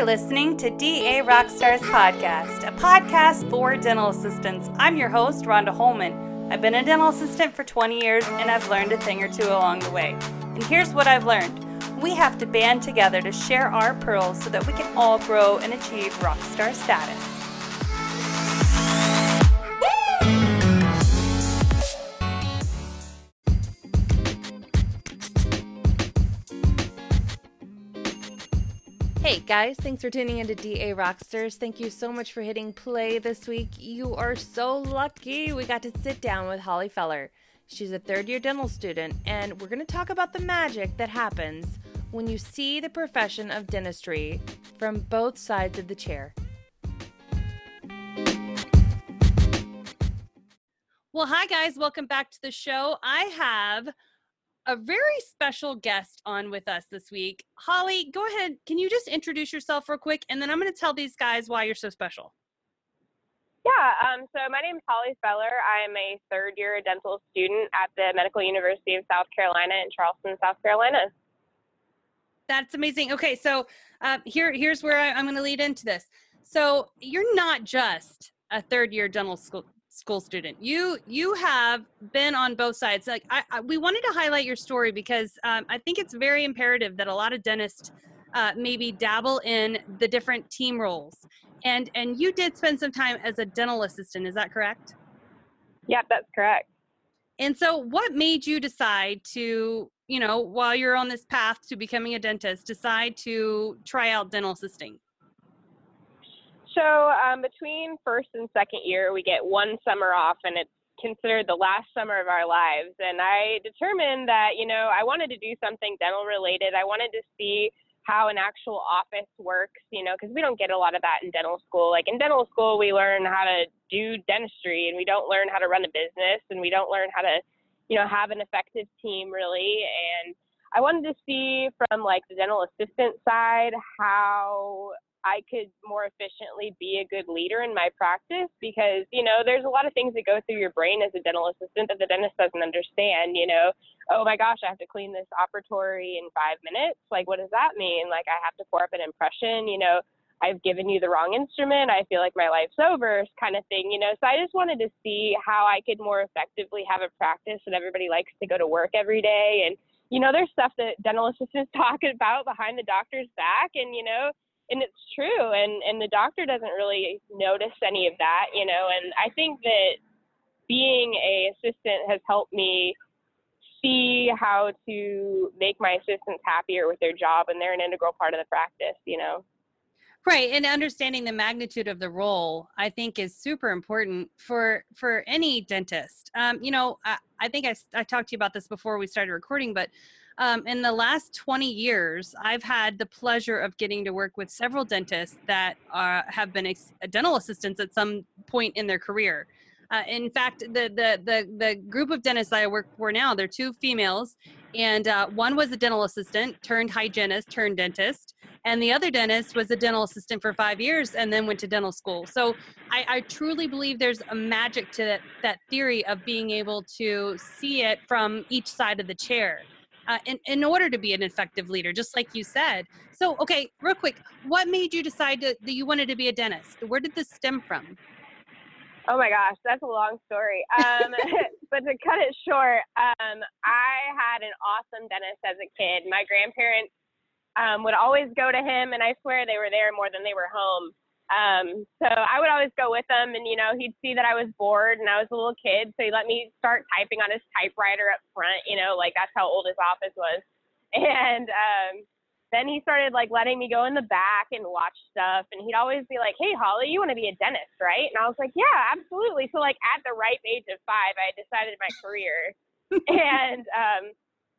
You're listening to DA Rockstars Podcast, a podcast for dental assistants. I'm your host, Rhonda Holman. I've been a dental assistant for 20 years and I've learned a thing or two along the way. And here's what I've learned we have to band together to share our pearls so that we can all grow and achieve rockstar status. Guys, thanks for tuning into DA Rockstars. Thank you so much for hitting play this week. You are so lucky we got to sit down with Holly Feller. She's a third year dental student, and we're going to talk about the magic that happens when you see the profession of dentistry from both sides of the chair. Well, hi guys, welcome back to the show. I have a very special guest on with us this week. Holly, go ahead. Can you just introduce yourself real quick? And then I'm going to tell these guys why you're so special. Yeah, um, so my name is Holly Feller. I'm a third year dental student at the Medical University of South Carolina in Charleston, South Carolina. That's amazing. Okay, so uh, here, here's where I, I'm going to lead into this. So you're not just a third year dental school school student. You you have been on both sides. Like I, I we wanted to highlight your story because um, I think it's very imperative that a lot of dentists uh, maybe dabble in the different team roles. And and you did spend some time as a dental assistant. Is that correct? Yep, that's correct. And so, what made you decide to, you know, while you're on this path to becoming a dentist, decide to try out dental assisting? So um, between first and second year, we get one summer off, and it's considered the last summer of our lives. And I determined that you know I wanted to do something dental related. I wanted to see how an actual office works, you know, because we don't get a lot of that in dental school. Like in dental school, we learn how to do dentistry, and we don't learn how to run a business, and we don't learn how to, you know, have an effective team really. And I wanted to see from like the dental assistant side how I could more efficiently be a good leader in my practice because, you know, there's a lot of things that go through your brain as a dental assistant that the dentist doesn't understand, you know. Oh my gosh, I have to clean this operatory in five minutes. Like, what does that mean? Like, I have to pour up an impression, you know, I've given you the wrong instrument. I feel like my life's over, kind of thing, you know. So I just wanted to see how I could more effectively have a practice that everybody likes to go to work every day. And, you know, there's stuff that dental assistants talk about behind the doctor's back. And, you know, and it's true and and the doctor doesn't really notice any of that you know and i think that being a assistant has helped me see how to make my assistants happier with their job and they're an integral part of the practice you know. Right and understanding the magnitude of the role i think is super important for for any dentist. Um, you know I, I think I, I talked to you about this before we started recording but um, in the last 20 years, I've had the pleasure of getting to work with several dentists that uh, have been ex- dental assistants at some point in their career. Uh, in fact, the, the, the, the group of dentists I work for now, they're two females, and uh, one was a dental assistant turned hygienist turned dentist, and the other dentist was a dental assistant for five years and then went to dental school. So I, I truly believe there's a magic to that, that theory of being able to see it from each side of the chair uh, in, in order to be an effective leader, just like you said. So, okay, real quick, what made you decide to, that you wanted to be a dentist? Where did this stem from? Oh my gosh, that's a long story. Um, but to cut it short, um, I had an awesome dentist as a kid. My grandparents um, would always go to him, and I swear they were there more than they were home. Um, so I would always go with him, and you know, he'd see that I was bored and I was a little kid, so he let me start typing on his typewriter up front. You know, like that's how old his office was. And um, then he started like letting me go in the back and watch stuff, and he'd always be like, "Hey, Holly, you want to be a dentist, right?" And I was like, "Yeah, absolutely." So like at the ripe age of five, I decided my career, and um,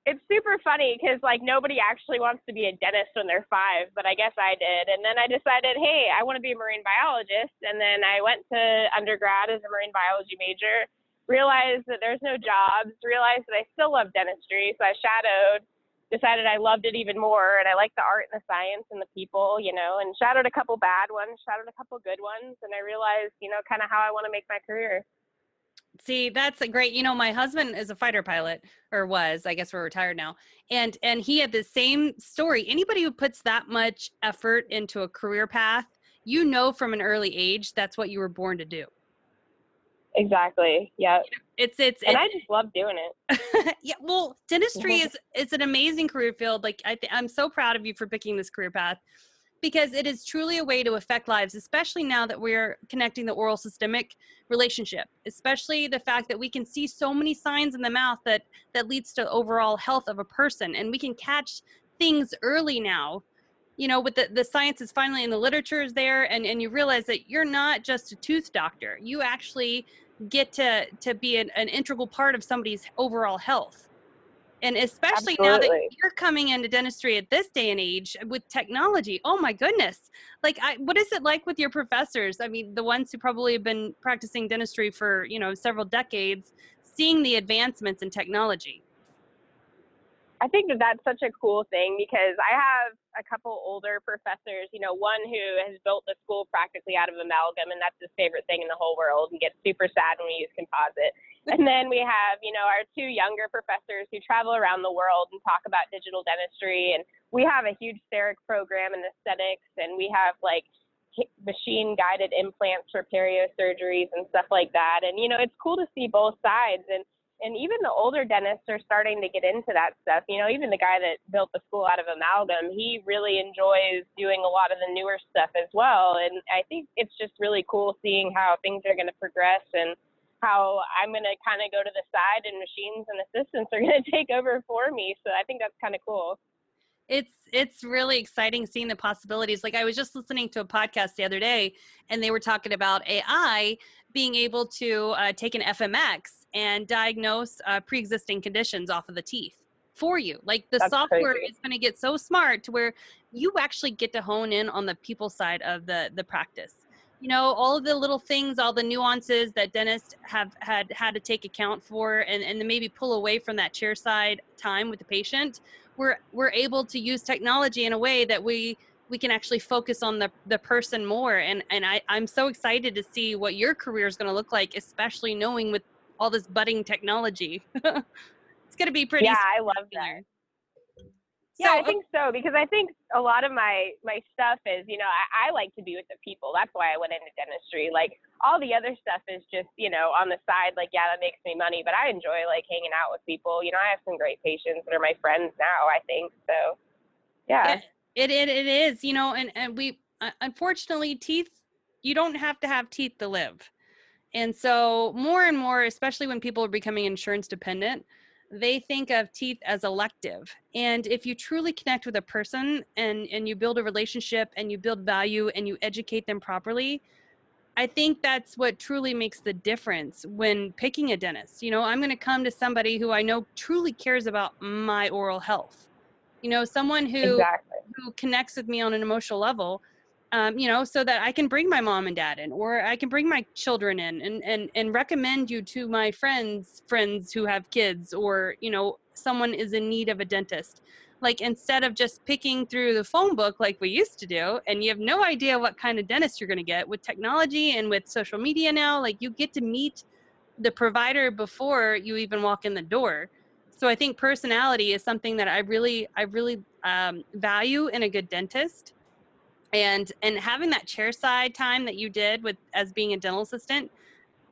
it's super funny because like nobody actually wants to be a dentist when they're five, but I guess I did. And then I decided, hey, I want to be a marine biologist. And then I went to undergrad as a marine biology major, realized that there's no jobs, realized that I still love dentistry. So I shadowed, decided I loved it even more. And I like the art and the science and the people, you know, and shadowed a couple bad ones, shadowed a couple good ones. And I realized, you know, kind of how I want to make my career. See, that's a great. You know, my husband is a fighter pilot, or was. I guess we're retired now. And and he had the same story. Anybody who puts that much effort into a career path, you know, from an early age, that's what you were born to do. Exactly. Yeah. It's it's and it's, I just love doing it. yeah. Well, dentistry is it's an amazing career field. Like I th- I'm so proud of you for picking this career path because it is truly a way to affect lives, especially now that we're connecting the oral systemic relationship, especially the fact that we can see so many signs in the mouth that that leads to overall health of a person and we can catch things early now. You know with the, the science is finally in the literature is there and, and you realize that you're not just a tooth doctor. You actually get to to be an, an integral part of somebody's overall health and especially Absolutely. now that you're coming into dentistry at this day and age with technology oh my goodness like I, what is it like with your professors i mean the ones who probably have been practicing dentistry for you know several decades seeing the advancements in technology I think that that's such a cool thing because I have a couple older professors, you know, one who has built the school practically out of amalgam, and that's his favorite thing in the whole world, and gets super sad when we use composite. and then we have, you know, our two younger professors who travel around the world and talk about digital dentistry, and we have a huge CEREC program in aesthetics, and we have like machine guided implants for perio surgeries and stuff like that. And, you know, it's cool to see both sides. And and even the older dentists are starting to get into that stuff. You know, even the guy that built the school out of amalgam, he really enjoys doing a lot of the newer stuff as well. And I think it's just really cool seeing how things are going to progress and how I'm going to kind of go to the side and machines and assistants are going to take over for me. So I think that's kind of cool. It's it's really exciting seeing the possibilities. Like I was just listening to a podcast the other day, and they were talking about AI being able to uh, take an FMX and diagnose uh, pre-existing conditions off of the teeth for you like the That's software crazy. is going to get so smart to where you actually get to hone in on the people side of the the practice you know all of the little things all the nuances that dentists have had had to take account for and and then maybe pull away from that chair side time with the patient we're we're able to use technology in a way that we we can actually focus on the the person more. And and I I'm so excited to see what your career is going to look like especially knowing with all this budding technology. It's going to be pretty yeah, I love that. Yeah, I think so because I think a lot of my my stuff is, you know, I, I like to be with the people. That's why I went into dentistry. Like all the other stuff is just, you know, on the side. Like yeah, that makes me money, but I enjoy like hanging out with people. You know, I have some great patients that are my friends now. I think so. Yeah. It, it it is, you know, and and we uh, unfortunately teeth you don't have to have teeth to live. And so more and more especially when people are becoming insurance dependent, they think of teeth as elective. And if you truly connect with a person and and you build a relationship and you build value and you educate them properly, I think that's what truly makes the difference when picking a dentist. You know, I'm going to come to somebody who I know truly cares about my oral health. You know, someone who Exactly. who connects with me on an emotional level um, you know so that i can bring my mom and dad in or i can bring my children in and and and recommend you to my friends friends who have kids or you know someone is in need of a dentist. Like instead of just picking through the phone book like we used to do and you have no idea what kind of dentist you're going to get with technology and with social media now like you get to meet the provider before you even walk in the door. So i think personality is something that i really i really um, value in a good dentist and and having that chair side time that you did with as being a dental assistant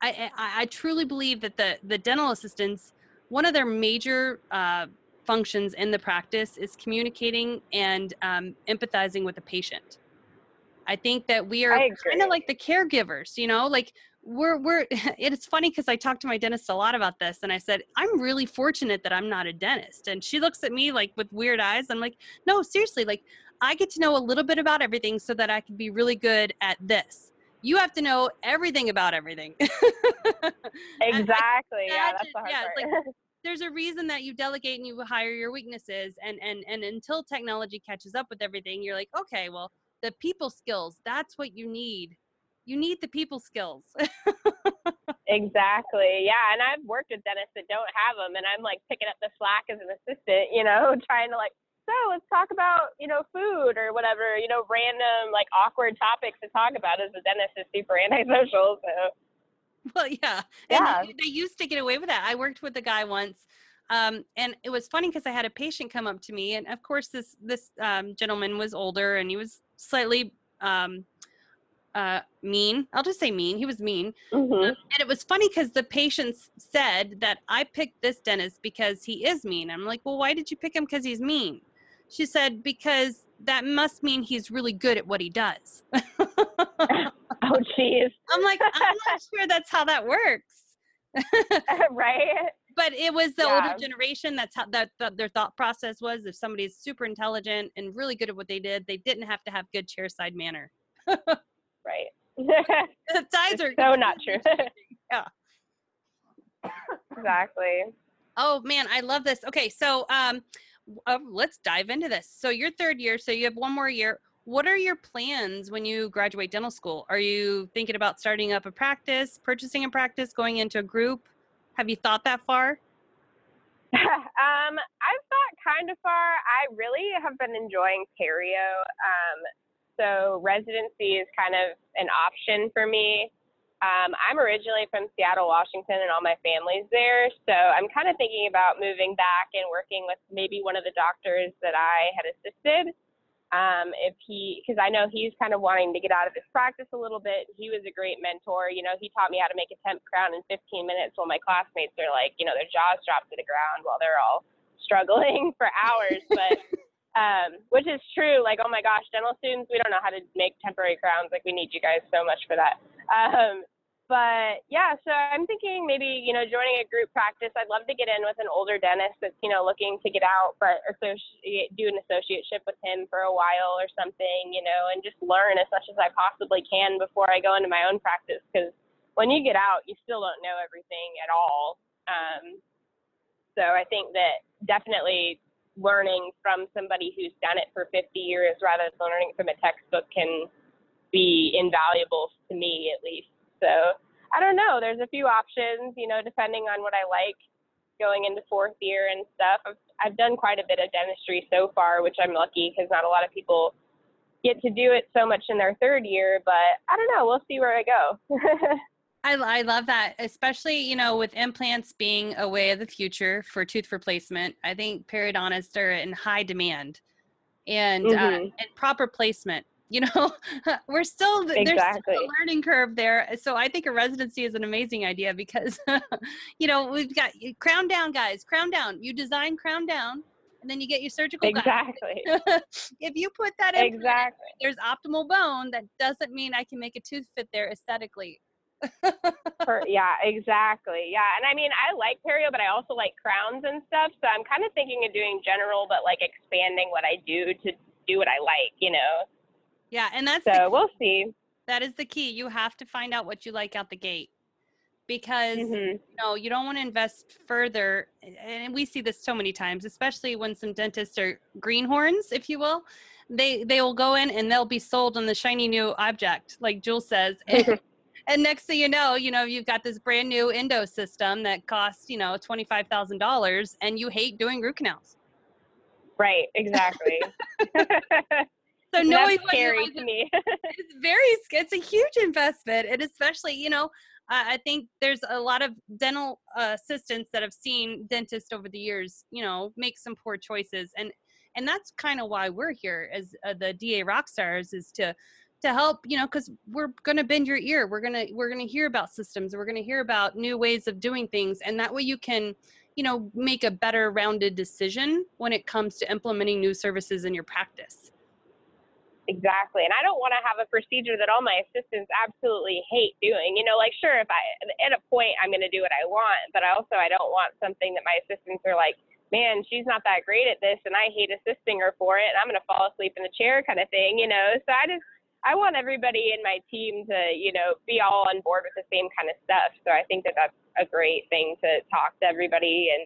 i i, I truly believe that the the dental assistants one of their major uh, functions in the practice is communicating and um, empathizing with the patient. I think that we are kind of like the caregivers you know like we're we're it's funny because i talked to my dentist a lot about this and i said i'm really fortunate that i'm not a dentist. And she looks at me like with weird eyes. I'm like no seriously like i get to know a little bit about everything so that i can be really good at this you have to know everything about everything Exactly. yeah, that's the hard yeah, it's part. there's a reason that you delegate and you hire your weaknesses and and and until technology catches up with everything you're like okay well the people skills that's what you need you need the people skills Exactly. Yeah, and I've worked with dentists that don't have them, and I'm like picking up the slack as an assistant, you know, trying to like, so let's talk about, you know, food or whatever, you know, random like awkward topics to talk about as a dentist is super antisocial. So Well, yeah. Yeah. And they, they used to get away with that. I worked with a guy once. Um, and it was funny because I had a patient come up to me, and of course, this this um, gentleman was older, and he was slightly um, uh, mean. I'll just say mean. He was mean, hmm and it was funny because the patients said that I picked this dentist because he is mean. I'm like, well, why did you pick him because he's mean? She said because that must mean he's really good at what he does. Oh, jeez. I'm like, I'm not sure that's how that works. right? But it was the older generation. That's how that, that their thought process was. If somebody's super intelligent and really good at what they did, they didn't have to have good chairside manner. Right. The ties are so not true. Yeah. exactly. Oh man, I love this. Okay, so um, let's dive into this. So your third year, so you have one more year. What are your plans when you graduate dental school? Are you thinking about starting up a practice, purchasing a practice, going into a group? Have you thought that far? um, I've thought kind of far. I really have been enjoying Perio. Um, so residency is kind of an option for me. Um, I'm originally from Seattle, Washington, and all my family's there. So I'm kind of thinking about moving back and working with maybe one of the doctors that I had assisted. Um, if he, because I know he's kind of wanting to get out of his practice a little bit. He was a great mentor. You know, he taught me how to make a temp crown in 15 minutes while my classmates are like, you know, their jaws dropped to the ground while they're all struggling for hours. But, um, which is true. Like, oh my gosh, dental students, we don't know how to make temporary crowns. Like, we need you guys so much for that. Um, but yeah, so I'm thinking maybe, you know, joining a group practice. I'd love to get in with an older dentist that's, you know, looking to get out, but associate, do an associateship with him for a while or something, you know, and just learn as much as I possibly can before I go into my own practice. Because when you get out, you still don't know everything at all. Um, so I think that definitely learning from somebody who's done it for 50 years rather than learning from a textbook can be invaluable to me at least. So I don't know. There's a few options, you know, depending on what I like going into fourth year and stuff. I've, I've done quite a bit of dentistry so far, which I'm lucky because not a lot of people get to do it so much in their third year. But I don't know. We'll see where I go. I, I love that, especially you know with implants being a way of the future for tooth replacement. I think periodontists are in high demand, and uh, Mhm. and proper placement. You know, we're still there's still a learning curve there. Uh, so I think a residency is an amazing idea because, you know, we've got crown down, guys. Crown down. You design crown down, and then you get your surgical. exactly. if you put that in, exactly. there's optimal bone. That doesn't mean I can make a tooth fit there aesthetically. For, yeah, exactly. Yeah. And I mean, I like perio, but I also like crowns and stuff. So I'm kind of thinking of doing general, but like expanding what I do to do what I like, you know? Yeah, and that's So we'll see. That is the key. You have to find out what you like out the gate because hmm you know you don't want to invest further. And we see this so many times, especially when some dentists are greenhorns, if you will. They they will go in and they'll be sold on the shiny new object, like Jules says. And, and next thing you know, you know you've got this brand new endo system that costs you know twenty five thousand dollars, and you hate doing root canals. Right. Exactly. So knowing That's scary to me. it's very it's a huge investment and especially you know I I think there's a lot of dental uh, assistants that have seen dentists over the years, you know, make some poor choices, and and that's kind of why we're here as uh, the DA Rockstars is to to help, you know, because we're gonna bend your ear, we're gonna we're gonna hear about systems, we're gonna hear about new ways of doing things, and that way you can, you know, make a better rounded decision when it comes to implementing new services in your practice. Exactly. And I don't want to have a procedure that all my assistants absolutely hate doing. You know, like sure if I at a point I'm going to do what I want, but I also I don't want something that my assistants are like, "Man, she's not that great at this and I hate assisting her for it and I'm going to fall asleep in the chair" kind of thing, you know. So I just I want everybody in my team to, you know, be all on board with the same kind of stuff. So I think that that's a great thing to talk to everybody and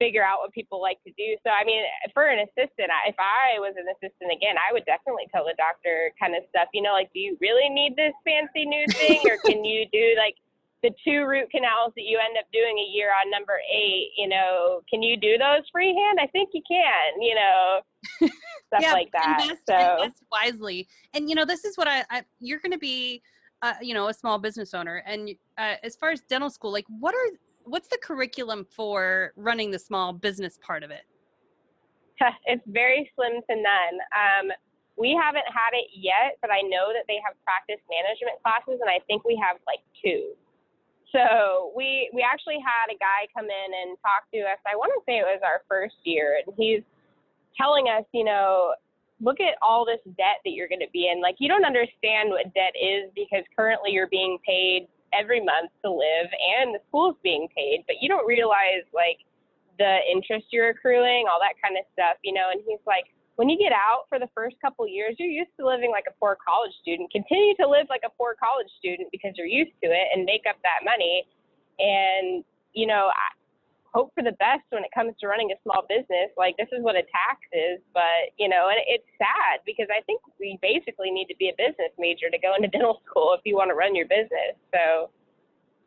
figure out what people like to do. So I mean, for an assistant, if I was an assistant again, I would definitely tell the doctor kind of stuff. You know, like, do you really need this fancy new thing, or can you do like the two root canals that you end up doing a year on number eight? You know, can you do those freehand? I think you can. You know, stuff like that. Invest, so invest wisely. And you know, this is what I, I you're going to be uh, you know a small business owner and uh, as far as dental school like what are what's the curriculum for running the small business part of it? It's very slim to none. Um, we haven't had it yet but i know that they have practice management classes and i think we have like two. So we we actually had a guy come in and talk to us. I want to say it was our first year and he's telling us you know look at all this debt that you're going to be in. Like, you don't understand what debt is because currently you're being paid every month to live and the school's being paid, but you don't realize like the interest you're accruing, all that kind of stuff, you know. And he's like, when you get out for the first couple years, you're used to living like a poor college student. Continue to live like a poor college student because you're used to it and make up that money. And, you know, hope for the best when it comes to running a small business. Like this is what a tax is, but you know, and it's sad because I think we basically need to be a business major to go into dental school if you want to run your business. So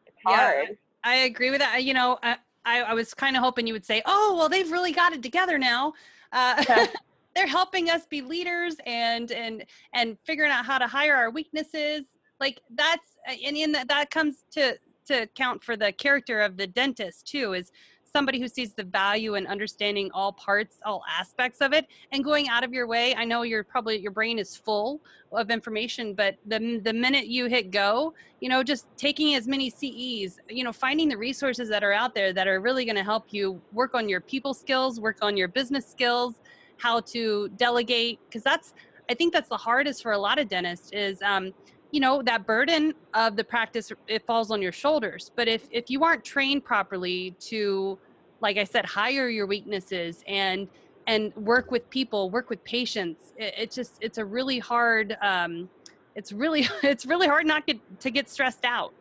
it's hard. Yeah, I agree with that. You know, I, I was kind of hoping you would say, "Oh, well, they've really got it together now." Uh, they're helping us be leaders and and and figuring out how to hire our weaknesses. Like that's and in that that comes to to account for the character of the dentist too is somebody who sees the value in understanding all parts, all aspects of it, and going out of your way. I know you're probably your brain is full of information, but the the minute you hit go, you know, just taking as many CEs, you know, finding the resources that are out there that are really going to help you work on your people skills, work on your business skills, how to delegate, because that's I think that's the hardest for a lot of dentists is. Um, you know that burden of the practice it falls on your shoulders but if if you aren't trained properly to like i said hire your weaknesses and and work with people work with patients it, it just it's a really hard um it's really it's really hard not get, to get stressed out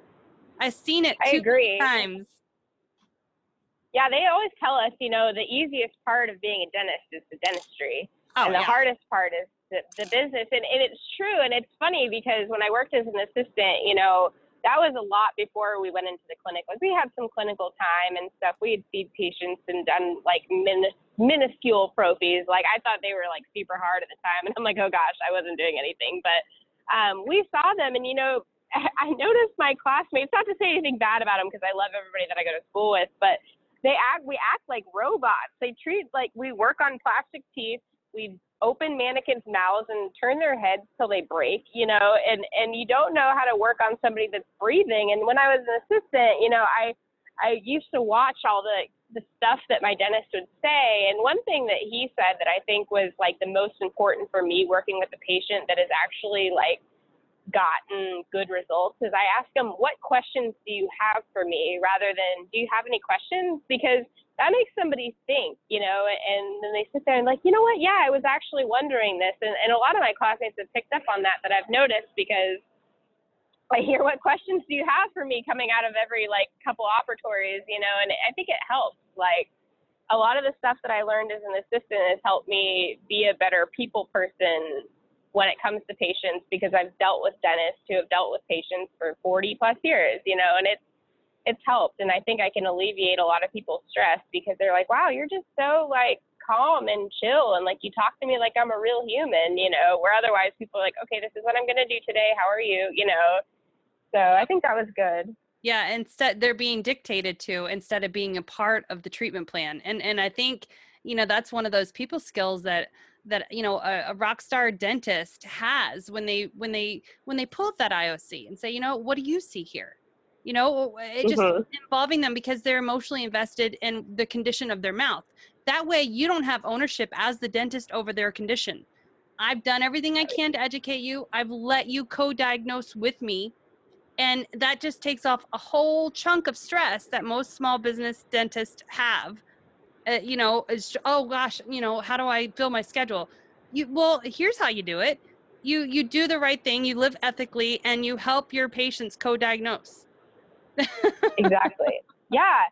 i've seen it I agree. times yeah they always tell us you know the easiest part of being a dentist is the dentistry oh, and the yeah. hardest part is the, the business. And, and it's true. And it's funny because when I worked as an assistant, you know, that was a lot before we went into the clinic. Like we had some clinical time and stuff. We had seen patients and done like min- minuscule prophies. Like I thought they were like super hard at the time. And I'm like, oh gosh, I wasn't doing anything. But um, we saw them and, you know, I noticed my classmates, not to say anything bad about them because I love everybody that I go to school with, but they act, we act like robots. They treat like we work on plastic teeth. We open mannequins' mouths and turn their heads till they break, you know, and and you don't know how to work on somebody that's breathing. And when I was an assistant, you know, I I used to watch all the the stuff that my dentist would say. And one thing that he said that I think was like the most important for me working with the patient that has actually like gotten good results is I ask them, what questions do you have for me rather than do you have any questions? Because that makes somebody think, you know, and then they sit there and like, you know what? Yeah, I was actually wondering this. And, and a lot of my classmates have picked up on that, that I've noticed because I hear what questions do you have for me coming out of every like couple operatories, you know, and I think it helps. Like a lot of the stuff that I learned as an assistant has helped me be a better people person when it comes to patients because I've dealt with dentists who have dealt with patients for 40 plus years, you know, and it's it's helped and i think i can alleviate a lot of people's stress because they're like wow you're just so like calm and chill and like you talk to me like i'm a real human you know where otherwise people are like okay this is what i'm going to do today. How are you you know? So i think that was good. Yeah instead they're being dictated to instead of being a part of the treatment plan and and i think you know that's one of those people skills that that you know a, a rock star dentist has when they when they when they pull up that ioc and say you know what do you see here you know it just mm-hmm. involving them because they're emotionally invested in the condition of their mouth. That way you don't have ownership as the dentist over their condition. I've done everything i can to educate you. I've let you co-diagnose with me and that just takes off a whole chunk of stress that most small business dentists have. Uh, you know it's, oh gosh you know how do i fill my schedule? You well here's how you do it. You you do the right thing you live ethically and you help your patients co-diagnose exactly. Yeah.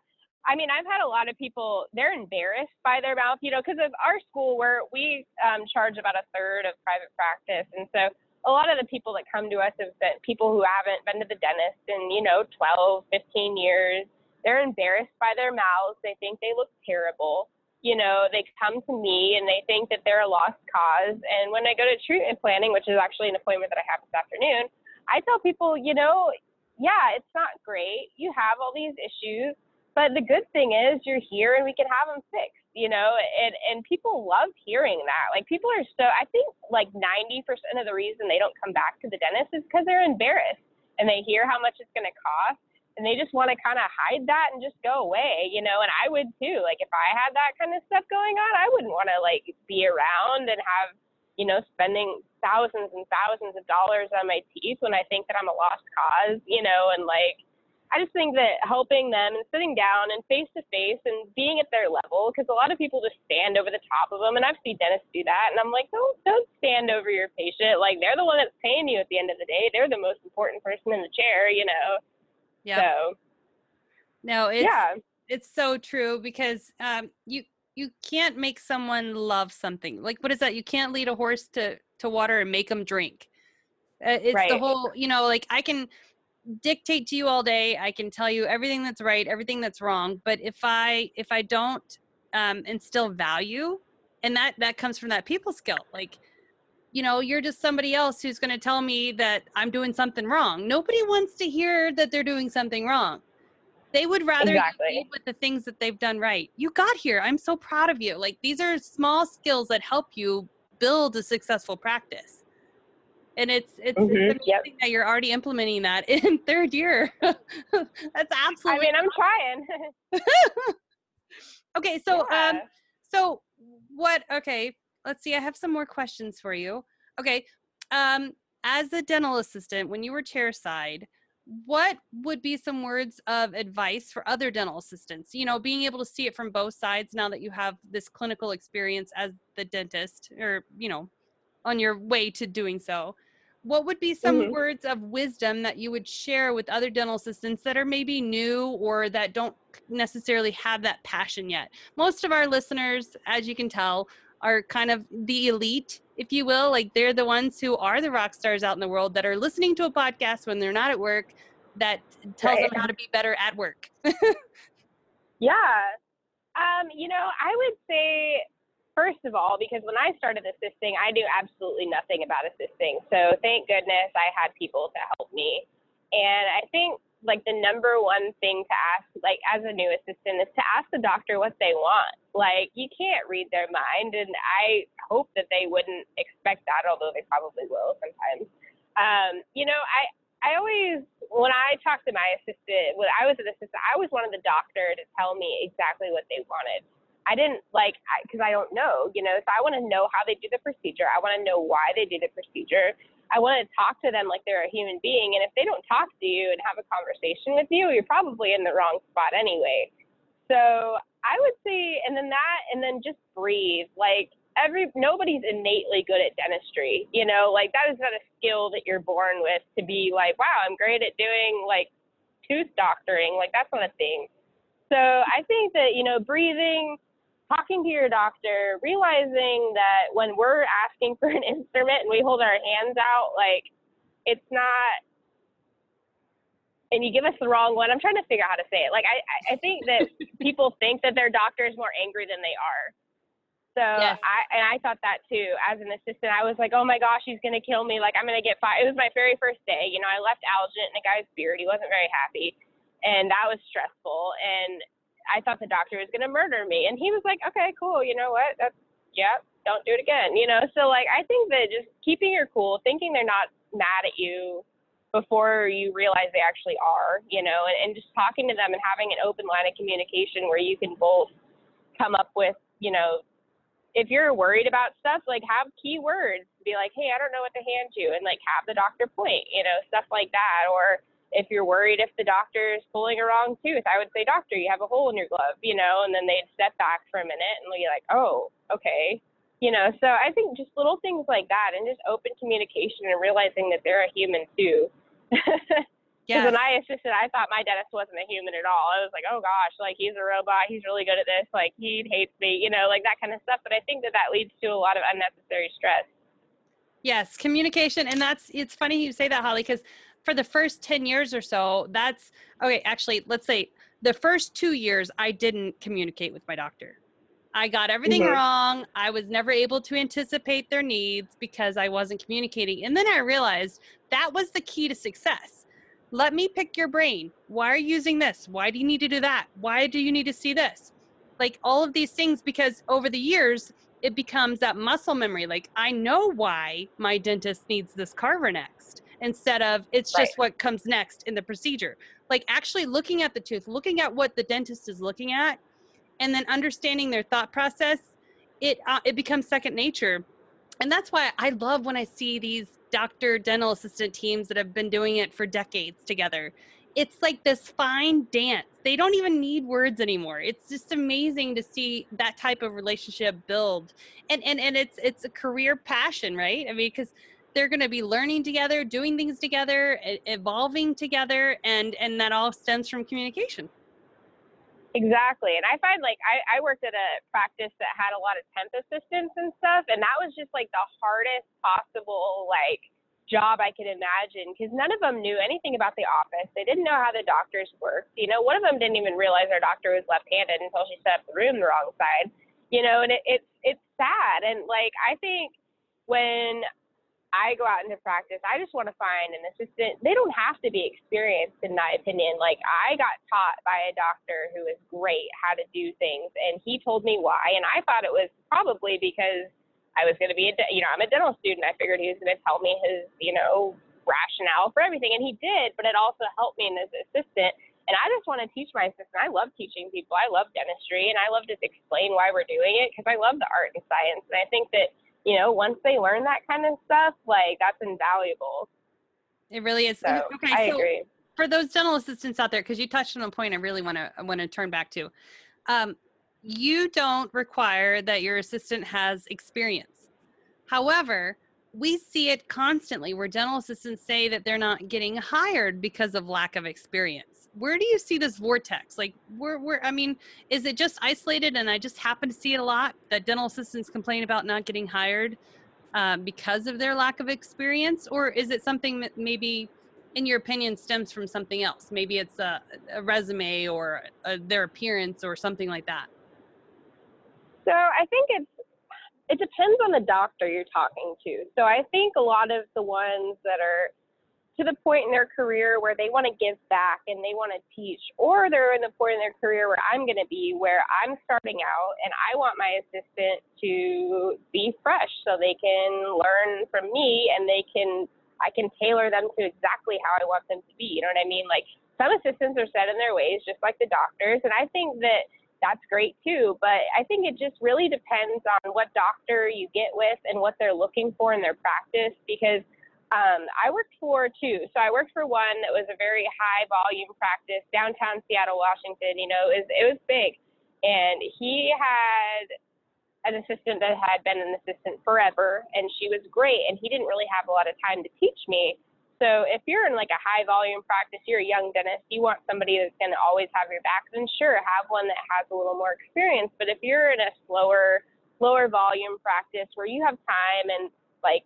I mean, I've had a lot of people, they're embarrassed by their mouth, you know, because of our school where we um, charge about a third of private practice. And so a lot of the people that come to us have been people who haven't been to the dentist in, you know, 12, 15 years. They're embarrassed by their mouths. They think they look terrible. You know, they come to me and they think that they're a lost cause. And when I go to treatment planning, which is actually an appointment that I have this afternoon, I tell people, you know, yeah, it's not great. You have all these issues, but the good thing is you're here and we can have them fixed you know and and people love hearing that like people are so i think like 90% of the reason they don't come back to the dentist is because they're embarrassed and they hear how much it's going to cost and they just want to kind of hide that and just go away you know and i would too like if i had that kind of stuff going on i wouldn't want to like be around and have you know spending thousands and thousands of dollars on my teeth when i think that i'm a lost cause you know and like I just think that helping them and sitting down and face to face and being at their level, because a lot of people just stand over the top of them, and I've seen dentists do that, and I'm like, don't don't stand over your patient. Like they're the one that's paying you at the end of the day. They're the most important person in the chair, you know. Yeah. So. No, it's yeah. it's so true because um, you you can't make someone love something. Like what is that? You can't lead a horse to to water and make them drink. Uh, it's right. the whole, you know, like I can dictate to you all day i can tell you everything that's right everything that's wrong but if i if i don't um, instill value and that that comes from that people skill like you know you're just somebody else who's going to tell me that i'm doing something wrong nobody wants to hear that they're doing something wrong they would rather exactly. with the things that they've done right you got here i'm so proud of you like these are small skills that help you build a successful practice and it's it's, mm-hmm. it's amazing yep. that you're already implementing that in third year. That's absolutely. I mean, I'm trying. okay, so yeah. um, so what? Okay, let's see. I have some more questions for you. Okay, um, as a dental assistant, when you were chair side, what would be some words of advice for other dental assistants? You know being able to see it from both sides now that you have this clinical experience as the dentist or you know on your way to doing so. What would be some mm-hmm. words of wisdom that you would share with other dental assistants that are maybe new or that don't necessarily have that passion yet? Most of our listeners as you can tell are kind of the elite if you will like they're the ones who are the rock stars out in the world that are listening to a podcast when they're not at work that tells right. them how to be better at work yeah um, you know i would say First of all, because when I started assisting, I knew absolutely nothing about assisting. So thank goodness I had people to help me. And I think like the number one thing to ask, like as a new assistant, is to ask the doctor what they want. Like you can't read their mind, and I hope that they wouldn't expect that, although they probably will sometimes. Um, you know, I I always when I talked to my assistant, when I was an assistant, I always wanted the doctor to tell me exactly what they wanted. I didn't like because I, I don't know, you know. So I want to know how they do the procedure. I want to know why they do the procedure. I want to talk to them like they're a human being. And if they don't talk to you and have a conversation with you, you're probably in the wrong spot anyway. So I would say, and then that, and then just breathe. Like every nobody's innately good at dentistry, you know. Like that is not a skill that you're born with to be like, wow, I'm great at doing like tooth doctoring. Like that's not a thing. So I think that you know, breathing talking to your doctor, realizing that when we're asking for an instrument and we hold our hands out, like it's not, and you give us the wrong one. I'm trying to figure out how to say it. Like I, I think that people think that their doctor is more angry than they are. So yes. I and I thought that too. As an assistant, I was like, oh my gosh, he's gonna kill me. Like I'm gonna get fired. It was my very first day. You know, I left alginate in a guy's beard. He wasn't very happy, and that was stressful. And I thought the doctor was going to murder me. And he was like, okay, cool. You know what? That's, don't do it again. You know, so like, I think that just keeping your cool, thinking they're not mad at you before you realize they actually are, you know, and, and just talking to them and having an open line of communication where you can both come up with, you know, if you're worried about stuff, like have key words. Be like, hey, I don't know what to hand you, and like have the doctor point, you know, stuff like that, or if you're worried if the doctor is pulling a wrong tooth, I would say, doctor, you have a hole in your glove, you know, and then they'd step back for a minute and be like, oh, okay. You know, so I think just little things like that and just open communication and realizing that they're a human too. Because yes. when I assisted, I thought my dentist wasn't a human at all. I was like, oh gosh, like he's a robot. He's really good at this. Like he hates me, you know, like that kind of stuff. But I think that that leads to a lot of unnecessary stress. Yes, communication. And that's, it's funny you say that, Holly, because for the first 10 years or so, that's okay. Actually, let's say the first two years, I didn't communicate with my doctor. I got everything mm-hmm. wrong. I was never able to anticipate their needs because I wasn't communicating. And then I realized that was the key to success. Let me pick your brain. Why are you using this? Why do you need to do that? Why do you need to see this? Like all of these things, because over the years, it becomes that muscle memory. Like, I know why my dentist needs this carver next instead of it's just right. what comes next in the procedure. Like, actually looking at the tooth, looking at what the dentist is looking at, and then understanding their thought process, it, uh, it becomes second nature. And that's why I love when I see these doctor dental assistant teams that have been doing it for decades together it's like this fine dance. They don't even need words anymore. It's just amazing to see that type of relationship build. And and and it's it's a career passion, right? I mean, because they're going to be learning together, doing things together, evolving together, and and that all stems from communication. Exactly. And I find like I, I worked at a practice that had a lot of temp assistants and stuff, and that was just like the hardest possible like job I could imagine because none of them knew anything about the office. They didn't know how the doctors worked. You know, one of them didn't even realize our doctor was left-handed until she set up the room the wrong side. You know, and it, it's it's sad. And like I think when I go out into practice, I just want to find an assistant. They don't have to be experienced, in my opinion. Like I got taught by a doctor who was great how to do things, and he told me why. And I thought it was probably because I was going to be a, you know, I'm a dental student. I figured he was going to tell me his, you know, rationale for everything, and he did. But it also helped me as an assistant. And I just want to teach my assistant. I love teaching people. I love dentistry, and I love to explain why we're doing it because I love the art and science. And I think that you know, once they learn that kind of stuff, like that's invaluable. It really is. So, okay, I so agree. For those dental assistants out there, because you touched on a point, I really want to want to turn back to. Um, you don't require that your assistant has experience. However, we see it constantly where dental assistants say that they're not getting hired because of lack of experience. Where do you see this vortex? Like, where, where, I mean, is it just isolated and I just happen to see it a lot that dental assistants complain about not getting hired um, because of their lack of experience? Or is it something that maybe, in your opinion, stems from something else? Maybe it's a, a resume or a, their appearance or something like that? So I think it's it depends on the doctor you're talking to. So I think a lot of the ones that are to the point in their career where they want to give back and they want to teach, or they're in the point in their career where I'm going to be, where I'm starting out and I want my assistant to be fresh so they can learn from me and they can, I can tailor them to exactly how I want them to be. You know what I mean? Like some assistants are set in their ways, just like the doctors. And I think that that's great too. But I think it just really depends on what doctor you get with and what they're looking for in their practice because um, I worked for two. So I worked for one that was a very high volume practice downtown Seattle, Washington. You know, it was, it was big. And he had an assistant that had been an assistant forever, and she was great. And he didn't really have a lot of time to teach me. So if you're in like a high volume practice, you're a young dentist, you want somebody that's going to always have your back, then sure, have one that has a little more experience. But if you're in a slower, lower volume practice where you have time and like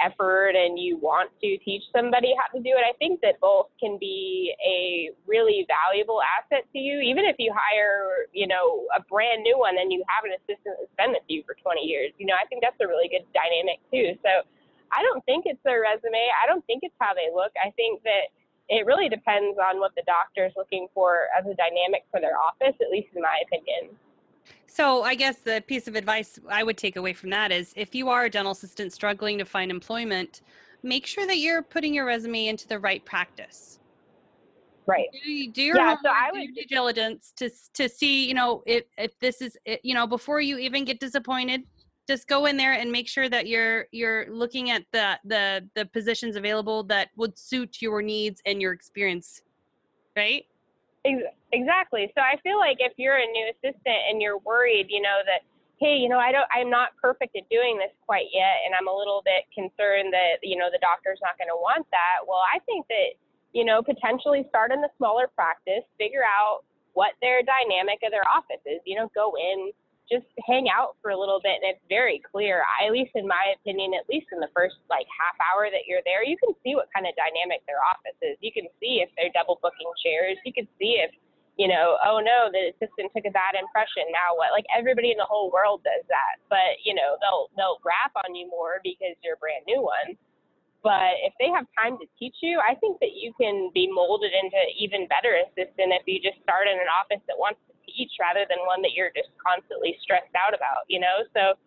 effort and you want to teach somebody how to do it, I think that both can be a really valuable asset to you. Even if you hire, you know, a brand new one and you have an assistant that's been with you for 20 years, you know, I think that's a really good dynamic too. So I don't think it's their resume. I don't think it's how they look. I think that it really depends on what the doctor is looking for as a dynamic for their office, at least in my opinion. So, I guess the piece of advice I would take away from that is if you are a dental assistant struggling to find employment, make sure that you're putting your resume into the right practice. Right. Do, do your yeah, so I would, due diligence to to see, you know, if if this is, you know, before you even get disappointed, just go in there and make sure that you're you're looking at the the the positions available that would suit your needs and your experience right exactly. So i feel like if you're a new assistant and you're worried you know that hey you know i don't i'm not perfect at doing this quite yet and i'm a little bit concerned that you know the doctor's not going to want that well i think that you know potentially start in the smaller practice figure out what their dynamic of their office is you know go in just hang out for a little bit and it's very clear I, at least in my opinion at least in the first like half hour that you're there you can see what kind of dynamic their office is you can see if they're double booking chairs you can see if you know, oh no, the assistant took a bad impression. Now what? Like everybody in the whole world does that. But, you know, they'll they'll rap on you more because you're a brand new one. But if they have time to teach you, I think that you can be molded into even better assistant if you just start in an office that wants to teach rather than one that you're just constantly stressed out about, you know? So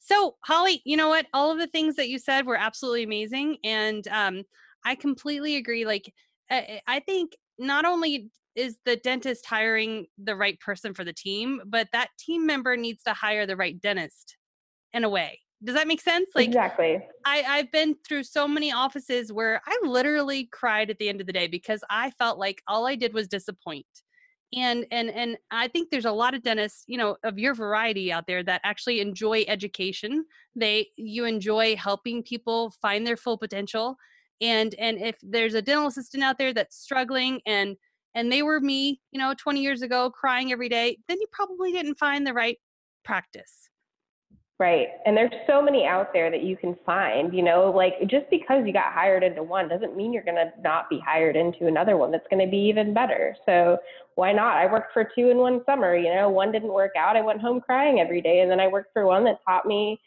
so, Holly, you know what? All of the things that you said were absolutely amazing. And um, I completely agree. Like, I think not only is the dentist hiring the right person for the team, but that team member needs to hire the right dentist in a way. Does that make sense? Like exactly. I, I've been through so many offices where I literally cried at the end of the day because I felt like all I did was disappoint. And and and I think there's a lot of dentists, you know, of your variety out there that actually enjoy education. They you enjoy helping people find their full potential. And and if there's a dental assistant out there that's struggling and and they were me, you know, 20 years ago crying every day, then you probably didn't find the right practice. Right. And there's so many out there that you can find, you know, like just because you got hired into one doesn't mean you're going to not be hired into another one that's going to be even better. So why not? I worked for two in one summer, you know, one didn't work out. I went home crying every day. And then I worked for one that taught me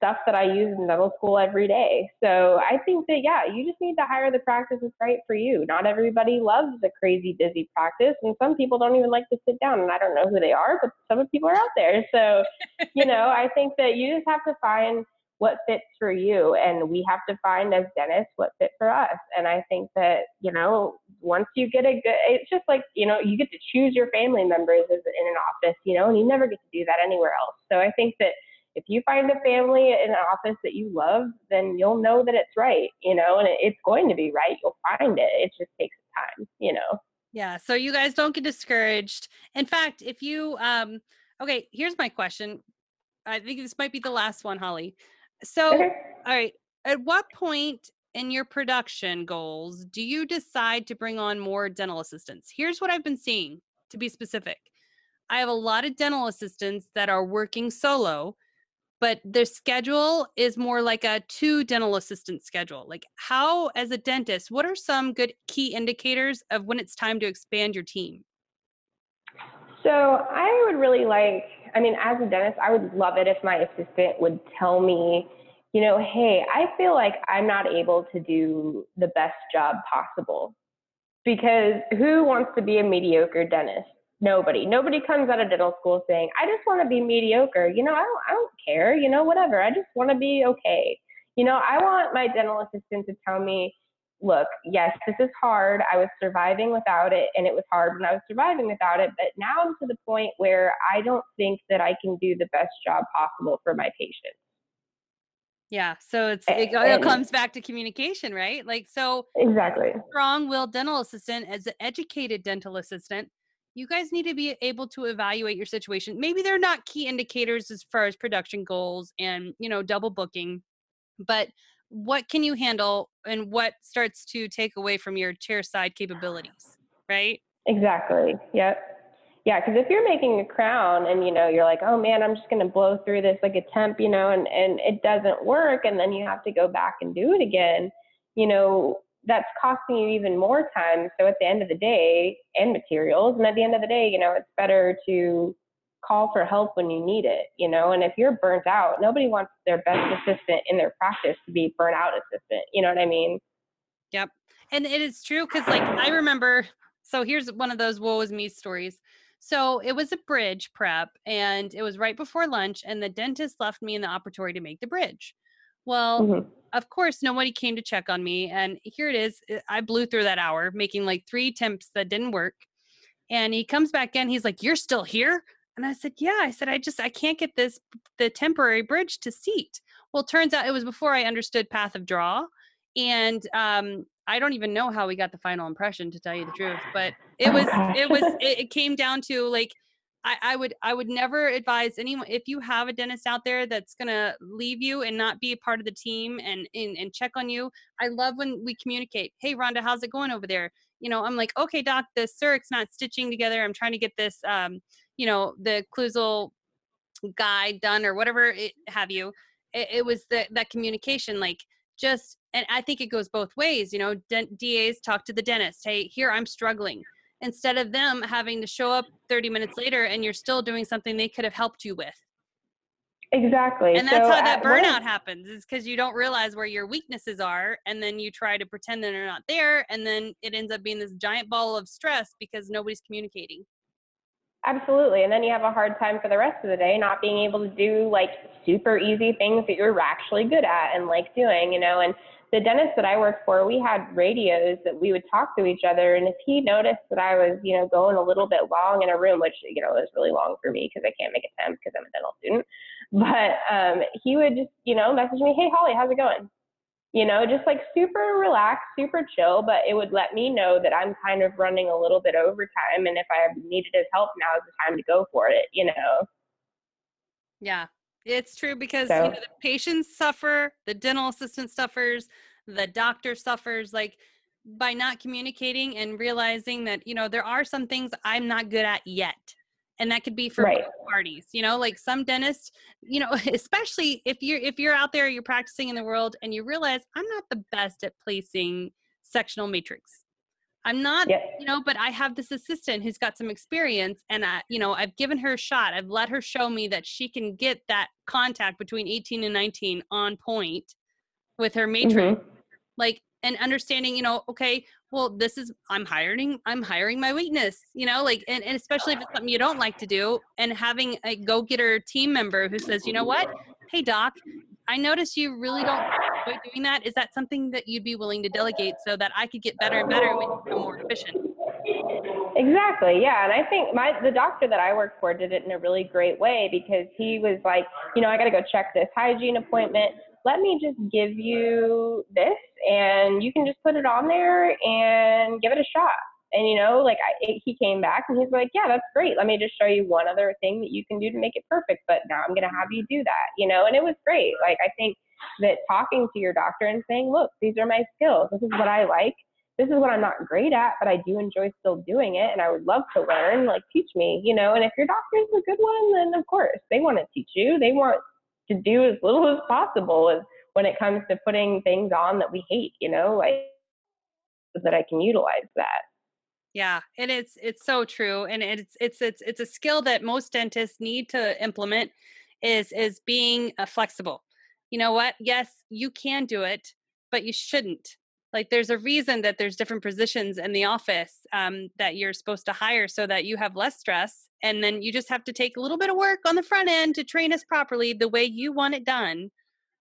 stuff that I use in dental school every day. So I think that, yeah, you just need to hire the practice that's right for you. Not everybody loves a crazy busy practice, and some people don't even like to sit down. And I don't know who they are, but some of people are out there. So, you know, I think that you just have to find what fits for you. And we have to find as dentists what fit for us. And I think that, you know, once you get a good, it's just like, you know, you get to choose your family members in an office, you know, and you never get to do that anywhere else. So I think that if you find a family in an office that you love, then you'll know that it's right, you know, and it's going to be right. You'll find it. It just takes time, you know. Yeah. So you guys don't get discouraged. In fact, if you, um, okay, here's my question. I think this might be the last one, Holly. So, okay. all right, at what point in your production goals do you decide to bring on more dental assistants? Here's what I've been seeing to be specific. I have a lot of dental assistants that are working solo but their schedule is more like a two dental assistant schedule. Like, how, as a dentist, what are some good key indicators of when it's time to expand your team? So, I would really like, I mean, as a dentist, I would love it if my assistant would tell me, you know, hey, I feel like I'm not able to do the best job possible. Because who wants to be a mediocre dentist? Nobody. Nobody comes out of dental school saying, I just want to be mediocre. You know, I don't, I don't care, you know, whatever. I just want to be okay. You know, I want my dental assistant to tell me, look, yes, this is hard. I was surviving without it, and it was hard when I was surviving without it. But now I'm to the point where I don't think that I can do the best job possible for my patients. Yeah, so it's it, it comes back to communication, right? Like so exactly. Strong-willed dental assistant as an educated dental assistant you guys need to be able to evaluate your situation. Maybe they're not key indicators as far as production goals and, you know, double booking, but what can you handle and what starts to take away from your chair side capabilities, right? Exactly. Yep. Yeah, because if you're making a crown and you know you're like, oh man, I'm just gonna blow through this like a temp, you know, and and it doesn't work, and then you have to go back and do it again, you know, that's costing you even more time. So at the end of the day, and materials, and at the end of the day, you know, it's better to call for help when you need it, you know. And if you're burnt out, nobody wants their best assistant in their practice to be burnt out assistant. You know what I mean? Yep. And it is true because, like, I remember. So here's one of those woe is me stories. So it was a bridge prep, and it was right before lunch, and the dentist left me in the operatory to make the bridge. Well, mm-hmm. of course, nobody came to check on me. And here it is. Eh, I blew through that hour, making like three attempts that didn't work. And he comes back in. He's like, You're still here? And I said, Yeah. I said, I just, I can't get this, the temporary bridge to seat. Well, turns out it was before I understood path of draw. And um, I don't even know how we got the final impression to tell you the truth, but it was, it was, it, it came down to like, I, I, would I would never advise anyone if you have a dentist out there that's gonna leave you and not be a part of the team and, and and check on you. I love when we communicate. Hey Rhonda, how's it going over there? You know, I'm like, okay, doc, the CEREC's not stitching together. I'm trying to get this um, you know, the occlusal guide done or whatever it have you. It, it was the that communication, like just and I think it goes both ways. You know, DAs talk to the dentist. Hey, here I'm struggling instead of them having to show up 30 minutes later and you're still doing something they could have helped you with. Exactly. And that's so how uh, that burnout happens is because you don't realize where your weaknesses are and then you try to pretend that they're not there and then it ends up being this giant ball of stress because nobody's communicating. Absolutely. And then you have a hard time for the rest of the day not being able to do like super easy things that you're actually good at and like doing, you know, and the dentist that I worked for, we had radios that we would talk to each other. And if he noticed that I was, you know, going a little bit long in a room, which, you know, is really long for me because I can't make a temp because I'm a dental student, but um, he would just, you know, message me, hey, Holly, how's it going? You know, just like super relaxed, super chill, but it would let me know that I'm kind of running a little bit overtime. And if I needed his help, now is the time to go for it, you know? Yeah, it's true because so. you know, the patients suffer, the dental assistant suffers, the doctor suffers. Like by not communicating and realizing that you know there are some things I'm not good at yet, and that could be for right. both parties. You know, like some dentists, you know, especially if you're if you're out there, you're practicing in the world, and you realize I'm not the best at placing sectional matrix. I'm not, yep. you know, but I have this assistant who's got some experience and I, you know, I've given her a shot. I've let her show me that she can get that contact between 18 and 19 on point with her matrix. Mm-hmm. Like, and understanding, you know, okay, well, this is, I'm hiring, I'm hiring my weakness, you know, like, and, and especially if it's something you don't like to do and having a go getter team member who says, you know what, hey, doc, I notice you really don't doing that. Is that something that you'd be willing to delegate so that I could get better and better and become more efficient? Exactly. Yeah. And I think my the doctor that I worked for did it in a really great way because he was like, you know, I got to go check this hygiene appointment. Let me just give you this and you can just put it on there and give it a shot and you know like I, he came back and he's like yeah that's great let me just show you one other thing that you can do to make it perfect but now i'm to have you do that you know and it was great like i think that talking to your doctor and saying look these are my skills this is what i like this is what i'm not great at but i do enjoy still doing it and i would love to learn like teach me you know and if your doctor is a good one then of course they want to teach you they want to do as little as possible when it comes to putting things on that we hate you know like so that i can utilize that yeah, and it's it's so true, and it's it's it's it's a skill that most dentists need to implement. Is is being uh, flexible. You know what? Yes, you can do it, but you shouldn't. Like, there's a reason that there's different positions in the office um, that you're supposed to hire so that you have less stress, and then you just have to take a little bit of work on the front end to train us properly the way you want it done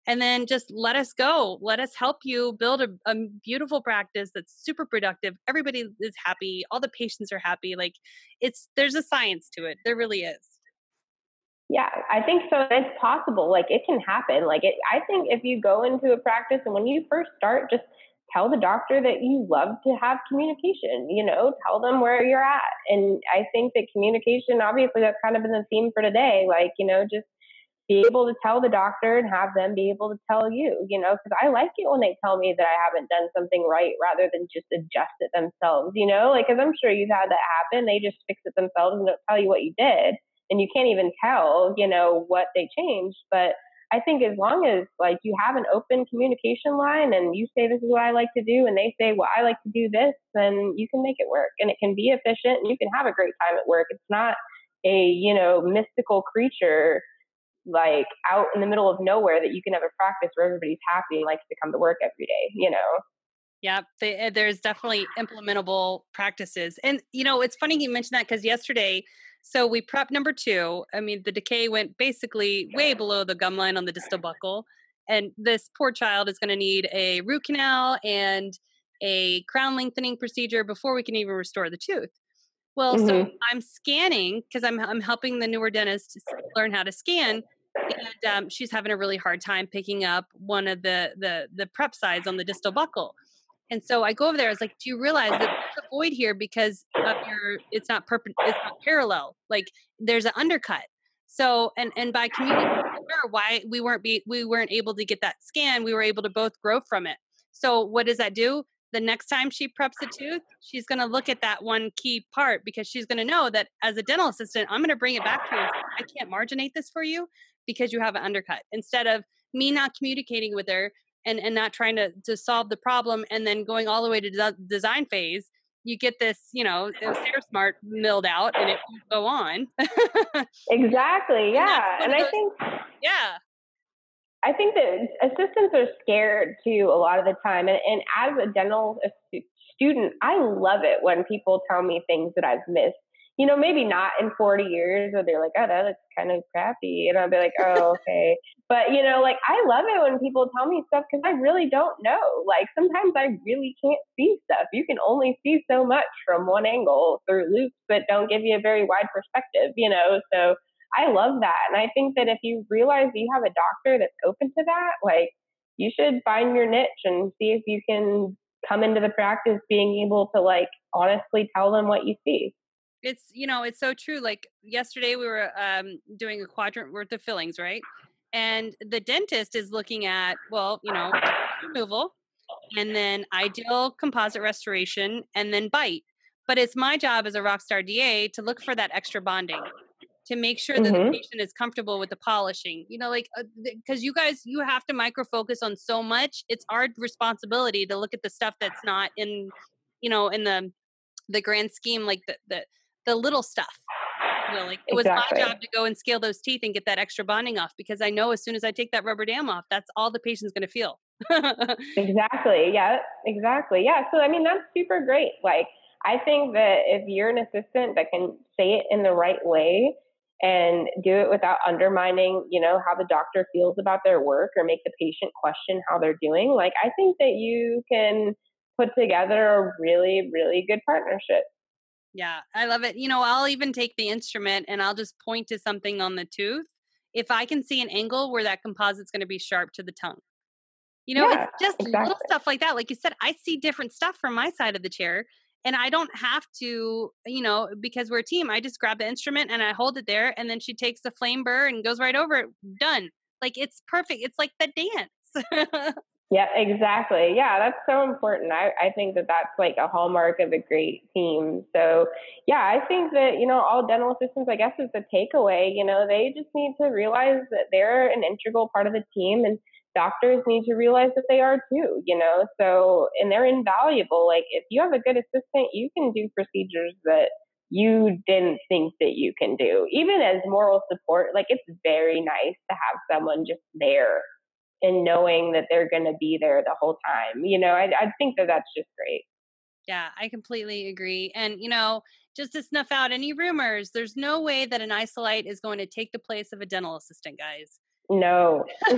and then just let us go. Let us help you build a, a, beautiful practice that's super productive. Everybody is happy. All the patients are happy. Like it's there's a science to it. There really is yeah i think so it's possible like it can happen like it i think if you go into a practice and when you first start just tell the doctor that you love to have communication you know tell them where you're at and i think that communication obviously that's kind of been the theme for today like you know just be able to tell the doctor and have them be able to tell you, you know, because I like it when they tell me that I haven't done something right rather than just adjust it themselves, you know, like, because I'm sure you've had that happen. They just fix it themselves and don't tell you what you did. And you can't even tell, you know, what they changed. But I think as long as like you have an open communication line and you say this is what I like to do and they say well I like to do this then you can make it work and it can be efficient and you can have a great time at work it's not a you know mystical creature like out in the middle of nowhere that you can have a practice where everybody's happy and likes to come to work every day, you know? Yeah, they, eh, there's definitely implementable practices. And, you know, it's funny you mentioned that because yesterday, so we prep number two. I mean, the decay went basically way below the gum line on the distal buccal. And this poor child is going to need a root canal and a crown lengthening procedure before we can even restore the tooth. Well, mm-hmm. so I'm scanning because I'm I'm helping the newer dentist learn how to scan, and um, she's having a really hard time picking up one of the the the prep sides on the distal buccal. And so I go over there. I was like, "Do you realize that there's a void here because of your? It's not perp- It's not parallel. Like there's an undercut. So and and by communicating her why we weren't be we weren't able to get that scan, we were able to both grow from it. So what does that do? The next time she preps a tooth, she's going to look at that one key part because she's going to know that as a dental assistant, I'm going to bring it back to you. I can't marginate this for you because you have an undercut instead of me not communicating with her and, and not trying to, to solve the problem and then going all the way to de- design phase you get this, you know, Cerasmart milled out and it won't go on. exactly. Yeah. And, and I think, yeah. I think that assistants are scared too a lot of the time. And, and as a dental student, I love it when people tell me things that I've missed you know, maybe not in 40 years or they're like, oh, that looks kind of crappy. And I'll be like, oh, okay. but, you know, like I love it when people tell me stuff because I really don't know. Like sometimes I really can't see stuff. You can only see so much from one angle through loupes that don't give you a very wide perspective, you know? So I love that. And I think that if you realize you have a doctor that's open to that, like you should find your niche and see if you can come into the practice being able to like honestly tell them what you see it's you know it's so true like yesterday we were um, doing a quadrant worth of fillings right and the dentist is looking at well you know removal and then ideal composite restoration and then bite but it's my job as a rockstar da to look for that extra bonding to make sure that mm-hmm. the patient is comfortable with the polishing you know like because uh, you guys you have to micro focus on so much it's our responsibility to look at the stuff that's not in you know in the the grand scheme like the the the little stuff. You know, like it was my job to go and scale those teeth and get that extra bonding off because I know as soon as I take that rubber dam off, that's all the patient's going to feel. exactly. Yeah. Exactly. Yeah. So I mean, that's super great. Like I think that if you're an assistant that can say it in the right way and do it without undermining, you know, how the doctor feels about their work or make the patient question how they're doing, like I think that you can put together a really, really good partnership. Yeah, I love it. You know, I'll even take the instrument and I'll just point to something on the tooth if I can see an angle where that composite's going to be sharp to the tongue. You know, yeah, it's just exactly. little stuff like that. Like you said, I see different stuff from my side of the chair and I don't have to, you know, because we're a team, I just grab the instrument and I hold it there and then she takes the flame burr and goes right over it. Done. Like it's perfect. It's like the dance. Yeah, exactly. Yeah, that's so important. I, I think that that's like a hallmark of a great team. So, yeah, I think that, you know, all dental assistants, I guess, is the takeaway. You know, they just need to realize that they're an integral part of the team and doctors need to realize that they are too, you know. So, and they're invaluable. Like, if you have a good assistant, you can do procedures that you didn't think that you can do. Even as moral support, like, it's very nice to have someone just there and knowing that they're going to be there the whole time. You know, I, I think that that's just great. Yeah, I completely agree. And, you know, just to snuff out any rumors, there's no way that an isolite is going to take the place of a dental assistant, guys. No.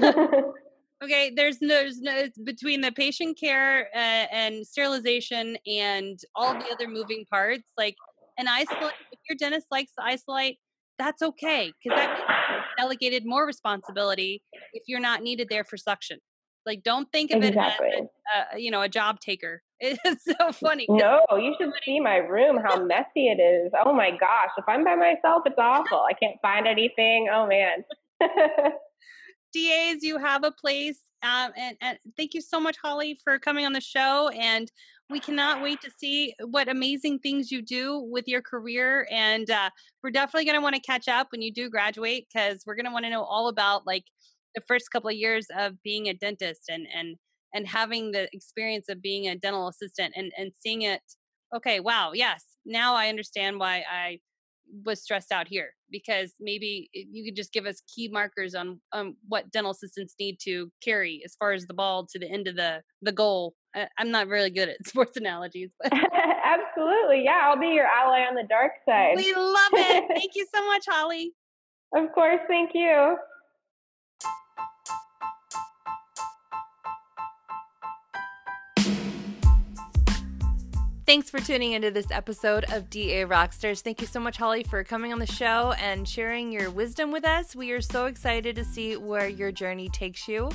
okay, there's no, there's no between the patient care uh, and sterilization and all the other moving parts. Like an isolite, if your dentist likes the isolite, that's okay because that delegated more responsibility if you're not needed there for suction. Like, don't think of exactly. it as a, you know a job taker. It's so funny. No, you should see my room. How messy it is. Oh my gosh! If I'm by myself, it's awful. I can't find anything. Oh man. DAs, you have a place. Um, and, and thank you so much, Holly, for coming on the show. And we cannot wait to see what amazing things you do with your career and uh, we're definitely going to want to catch up when you do graduate because we're going to want to know all about like the first couple of years of being a dentist and and and having the experience of being a dental assistant and and seeing it okay wow yes now i understand why i was stressed out here because maybe you could just give us key markers on um, what dental assistants need to carry as far as the ball to the end of the the goal. I'm not really good at sports analogies, but absolutely, yeah, I'll be your ally on the dark side. We love it. Thank you so much, Holly. Of course, thank you. Thanks for tuning into this episode of DA Rockstars. Thank you so much, Holly, for coming on the show and sharing your wisdom with us. We are so excited to see where your journey takes you.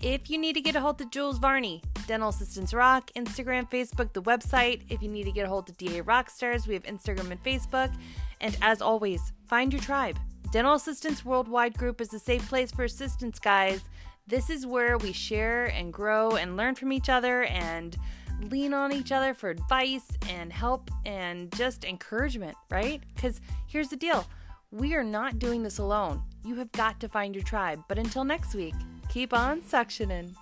If you need to get a hold of Jules Varney, Dental Assistants Rock, Instagram, Facebook, the website. If you need to get a hold of DA Rockstars, we have Instagram and Facebook. And as always, find your tribe. Dental Assistants Worldwide Group is a safe place for assistants, guys. This is where we share and grow and learn from each other and lean on each other for advice and help and just encouragement, right? Because here's the deal we are not doing this alone. You have got to find your tribe. But until next week, keep on suctioning.